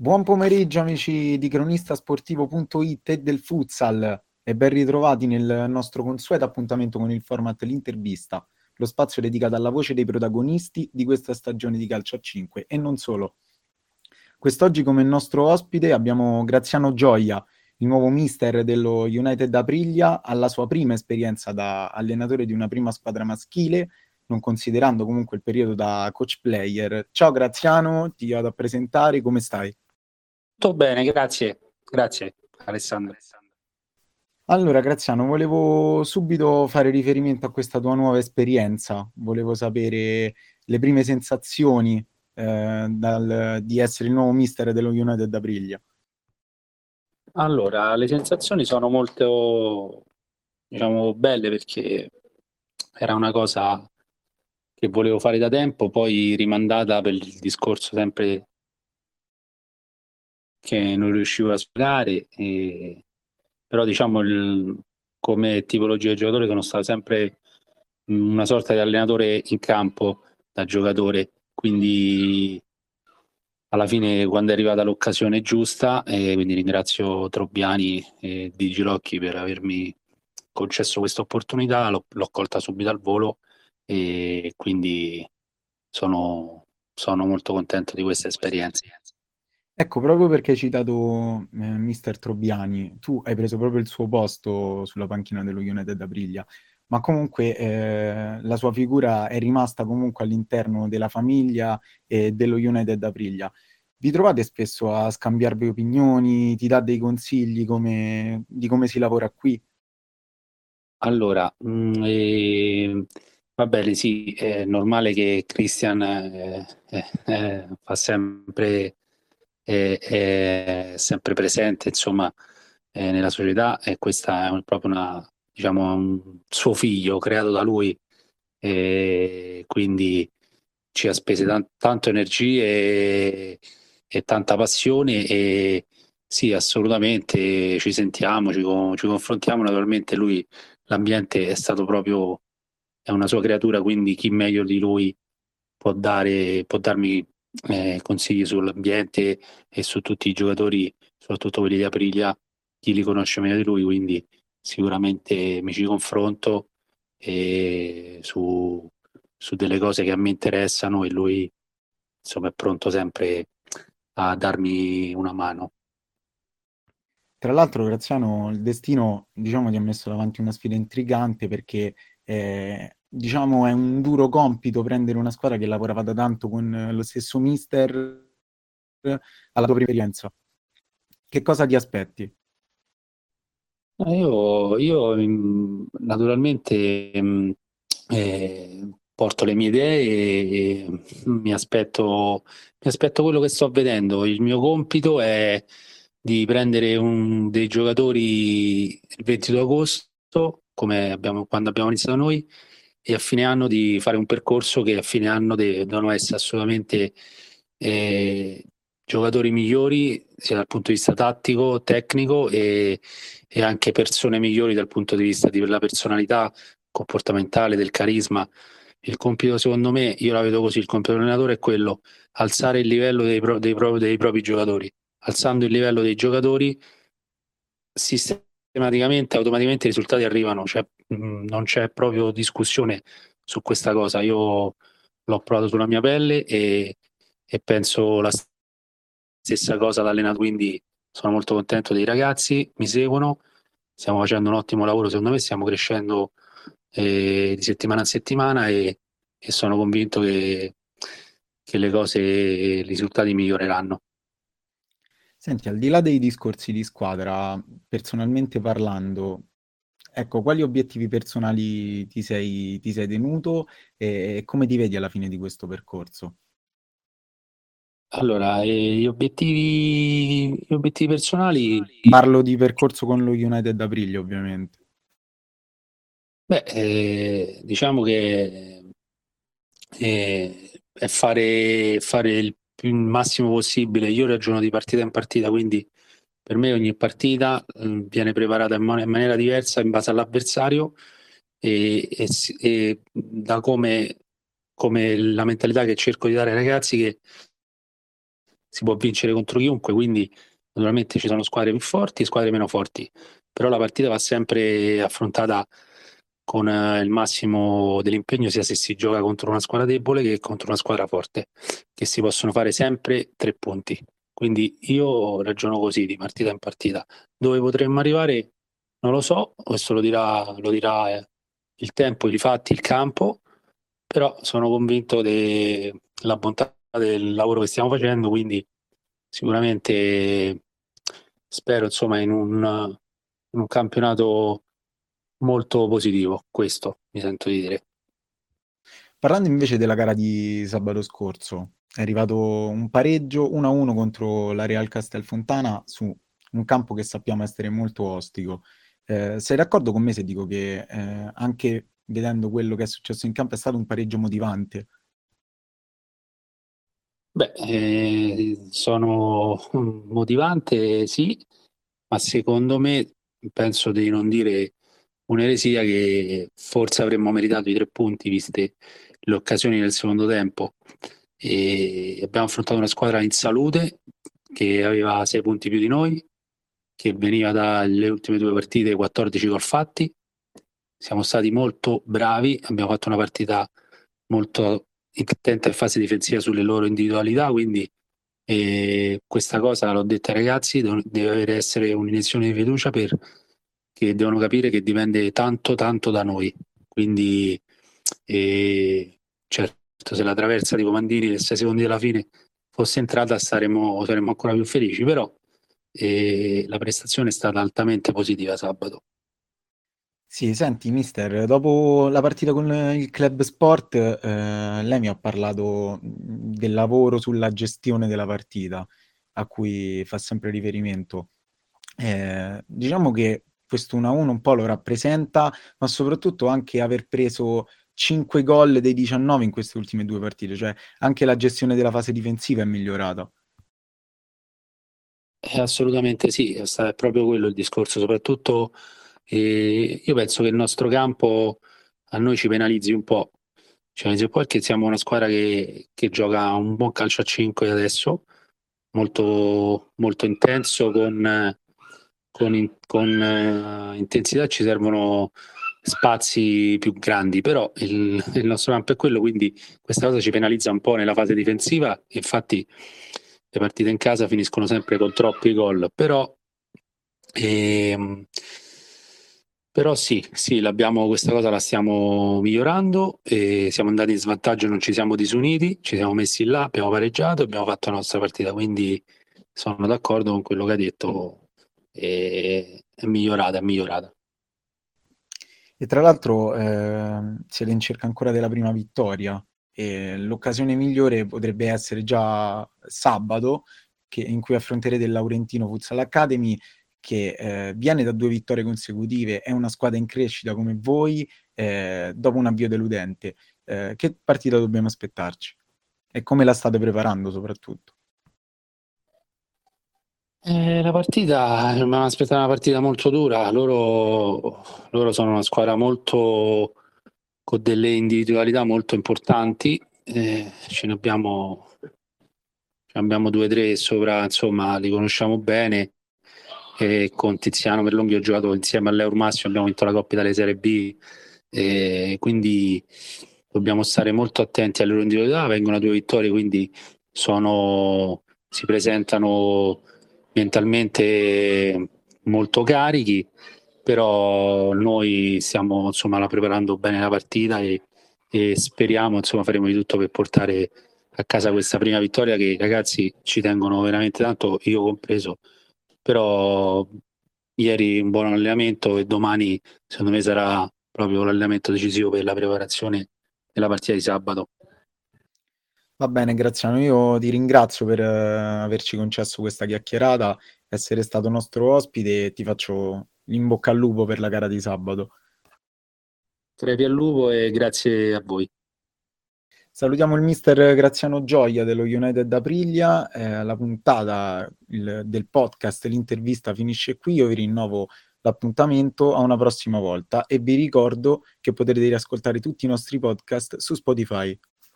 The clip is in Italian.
Buon pomeriggio amici di cronistasportivo.it e del futsal e ben ritrovati nel nostro consueto appuntamento con il format L'intervista, lo spazio dedicato alla voce dei protagonisti di questa stagione di calcio a 5 e non solo. Quest'oggi come nostro ospite abbiamo Graziano Gioia, il nuovo mister dello United Aprilia, alla sua prima esperienza da allenatore di una prima squadra maschile non considerando comunque il periodo da coach player. Ciao Graziano, ti vado a presentare, come stai? Tutto bene, grazie. Grazie Alessandro. Allora, Graziano, volevo subito fare riferimento a questa tua nuova esperienza. Volevo sapere le prime sensazioni eh, dal, di essere il nuovo mister dello United Aprilia. Allora, le sensazioni sono molto, diciamo, belle perché era una cosa che volevo fare da tempo, poi rimandata per il discorso sempre che non riuscivo a spiegare, e... però diciamo il... come tipologia di giocatore sono stato sempre una sorta di allenatore in campo da giocatore, quindi alla fine quando è arrivata l'occasione giusta, e quindi ringrazio Trobbiani e Di Girocchi per avermi concesso questa opportunità, l'ho, l'ho colta subito al volo e quindi sono, sono molto contento di questa esperienza. Ecco, proprio perché hai citato eh, Mister Trobbiani, tu hai preso proprio il suo posto sulla panchina dello United Aprilia, ma comunque eh, la sua figura è rimasta comunque all'interno della famiglia e dello United Aprilia. Vi trovate spesso a scambiarvi opinioni, ti dà dei consigli come, di come si lavora qui? Allora, mh, mm, eh, va bene, sì, è normale che Christian eh, eh, eh fa sempre è, è sempre presente insomma eh, nella società e questa è proprio una diciamo un suo figlio creato da lui. E quindi ci ha speso tant- tanto energie e, e, tanta passione e sì assolutamente ci sentiamo ci, ci confrontiamo. Naturalmente lui l'ambiente è stato proprio è una sua creatura quindi chi meglio di lui può dare può darmi eh, consigli sull'ambiente e su tutti i giocatori, soprattutto quelli di Aprilia, chi li conosce meglio di lui, quindi sicuramente mi ci confronto e su, su delle cose che a me interessano e lui insomma è pronto sempre a darmi una mano. Tra l'altro, Graziano, il destino diciamo, ti ha messo davanti una sfida intrigante perché eh, diciamo, è un duro compito prendere una squadra che lavorava da tanto con lo stesso mister alla tua prima esperienza. Che cosa ti aspetti? Io, io mm, naturalmente mm, eh, porto le mie idee e, e mi, aspetto, mi aspetto quello che sto vedendo. Il mio compito è di prendere un, dei giocatori il 22 agosto, come abbiamo, quando abbiamo iniziato noi, e a fine anno di fare un percorso che a fine anno devono essere assolutamente eh, giocatori migliori sia dal punto di vista tattico, tecnico e, e, anche persone migliori dal punto di vista della personalità comportamentale, del carisma. Il compito secondo me, io la vedo così, il compito dell'allenatore è quello, alzare il livello dei, pro, dei, pro, dei propri giocatori. Alzando il livello dei giocatori sistematicamente, automaticamente i risultati arrivano, cioè, mh, non c'è proprio discussione su questa cosa. Io l'ho provato sulla mia pelle e, e penso la stessa cosa all'allenato, quindi sono molto contento dei ragazzi, mi seguono, stiamo facendo un ottimo lavoro secondo me, stiamo crescendo eh, di settimana a settimana e, e sono convinto che, che le cose, i risultati miglioreranno. Senti, al di là dei discorsi di squadra, personalmente parlando, ecco, quali obiettivi personali ti sei, ti sei tenuto e, e come ti vedi alla fine di questo percorso? Allora, eh, gli obiettivi, gli obiettivi personali, Parlo di percorso con lo United Aprilia, ovviamente. beh, eh, diciamo che eh, è fare, fare il il massimo possibile. Io ragiono di partita in partita, quindi per me ogni partita eh, viene preparata in, man- in, maniera diversa in base all'avversario e, e, e da come, come, la mentalità che cerco di dare ai ragazzi che si può vincere contro chiunque, quindi naturalmente ci sono squadre più forti e squadre meno forti, però la partita va sempre affrontata con eh, il massimo dell'impegno, sia se si gioca contro una squadra debole che contro una squadra forte, che si possono fare sempre tre punti. Quindi io ragiono così di partita in partita. Dove potremmo arrivare non lo so, questo lo dirà, lo dirà eh, il tempo, i fatti, il campo, però sono convinto della bontà del lavoro che stiamo facendo, quindi sicuramente spero insomma in un, in un campionato molto positivo, questo mi sento di dire. Parlando invece della gara di sabato scorso, è arrivato un pareggio 1-1 contro la Real Castelfontana su un campo che sappiamo essere molto ostico. Eh, sei d'accordo con me se dico che eh, anche vedendo quello che è successo in campo è stato un pareggio motivante? Beh, eh, sono motivante, sì, ma secondo me penso di non dire un'eresia che forse avremmo meritato i tre punti viste le occasioni del secondo tempo. E abbiamo affrontato una squadra in salute che aveva sei punti più di noi, che veniva dalle ultime due partite 14 gol fatti. Siamo stati molto bravi, abbiamo fatto una partita molto attenta in fase difensiva sulle loro individualità, quindi eh, questa cosa l'ho detta ai ragazzi, deve avere essere un'iniezione di fiducia perché devono capire che dipende tanto tanto da noi. Quindi eh, certo se la traversa di Comandini nel 6 secondi della fine fosse entrata saremmo, saremmo ancora più felici, però eh, la prestazione è stata altamente positiva sabato. Sì, senti, mister, dopo la partita con il club sport, eh, lei mi ha parlato del lavoro sulla gestione della partita, a cui fa sempre riferimento. Eh, diciamo che questo 1-1 un po' lo rappresenta, ma soprattutto anche aver preso 5 gol dei 19 in queste ultime due partite, cioè anche la gestione della fase difensiva è migliorata. Eh, assolutamente sì, è proprio quello il discorso, soprattutto eh, io penso che il nostro campo a noi ci penalizzi un po', ci penalizzi un po' perché siamo una squadra che, che gioca un buon calcio a 5 adesso, molto, molto intenso, con, con, con uh, intensità ci servono spazi più grandi, però il, il, nostro campo è quello, quindi questa cosa ci penalizza un po' nella fase difensiva, infatti le partite in casa finiscono sempre con troppi gol, però, ehm, però sì, sì questa cosa la stiamo migliorando, siamo andati in svantaggio, non ci siamo disuniti, ci siamo messi là, abbiamo pareggiato, abbiamo fatto la nostra partita, quindi sono d'accordo con quello che hai detto, e, è migliorata, è migliorata. E tra l'altro eh, siete in cerca ancora della prima vittoria, e l'occasione migliore potrebbe essere già sabato, che, in cui affronterete il Laurentino Futsal Academy, che eh, viene da due vittorie consecutive, è una squadra in crescita come voi, eh, dopo un avvio deludente. Eh, che partita dobbiamo aspettarci? E come la state preparando soprattutto? Eh, la partita, dobbiamo aspettare una partita molto dura, loro, loro sono una squadra molto con delle individualità molto importanti, eh, ce ne abbiamo, ce ne abbiamo due o tre sopra, insomma, li conosciamo bene. E con Tiziano Merlonghi ho giocato insieme a Leo Massimo, abbiamo vinto la Coppa Italia Serie B, e quindi dobbiamo stare molto attenti alle loro individualità. Vengono due vittorie, quindi sono, si presentano mentalmente molto carichi però noi stiamo insomma preparando bene la partita e, e speriamo insomma faremo di tutto per portare a casa questa prima vittoria che i ragazzi ci tengono veramente tanto, io compreso, però ieri un buon allenamento e domani secondo me sarà proprio l'allenamento decisivo per la preparazione della partita di sabato. Va bene, Graziano, io ti ringrazio per uh, averci concesso questa chiacchierata, essere stato nostro ospite e ti faccio in bocca al lupo per la gara di sabato. Crepi al lupo e grazie a voi. Salutiamo il mister Graziano Gioia dello United Aprilia. Eh, la puntata il, del podcast, l'intervista finisce qui. Io vi rinnovo l'appuntamento a una prossima volta e vi ricordo che potrete riascoltare tutti i nostri podcast su Spotify.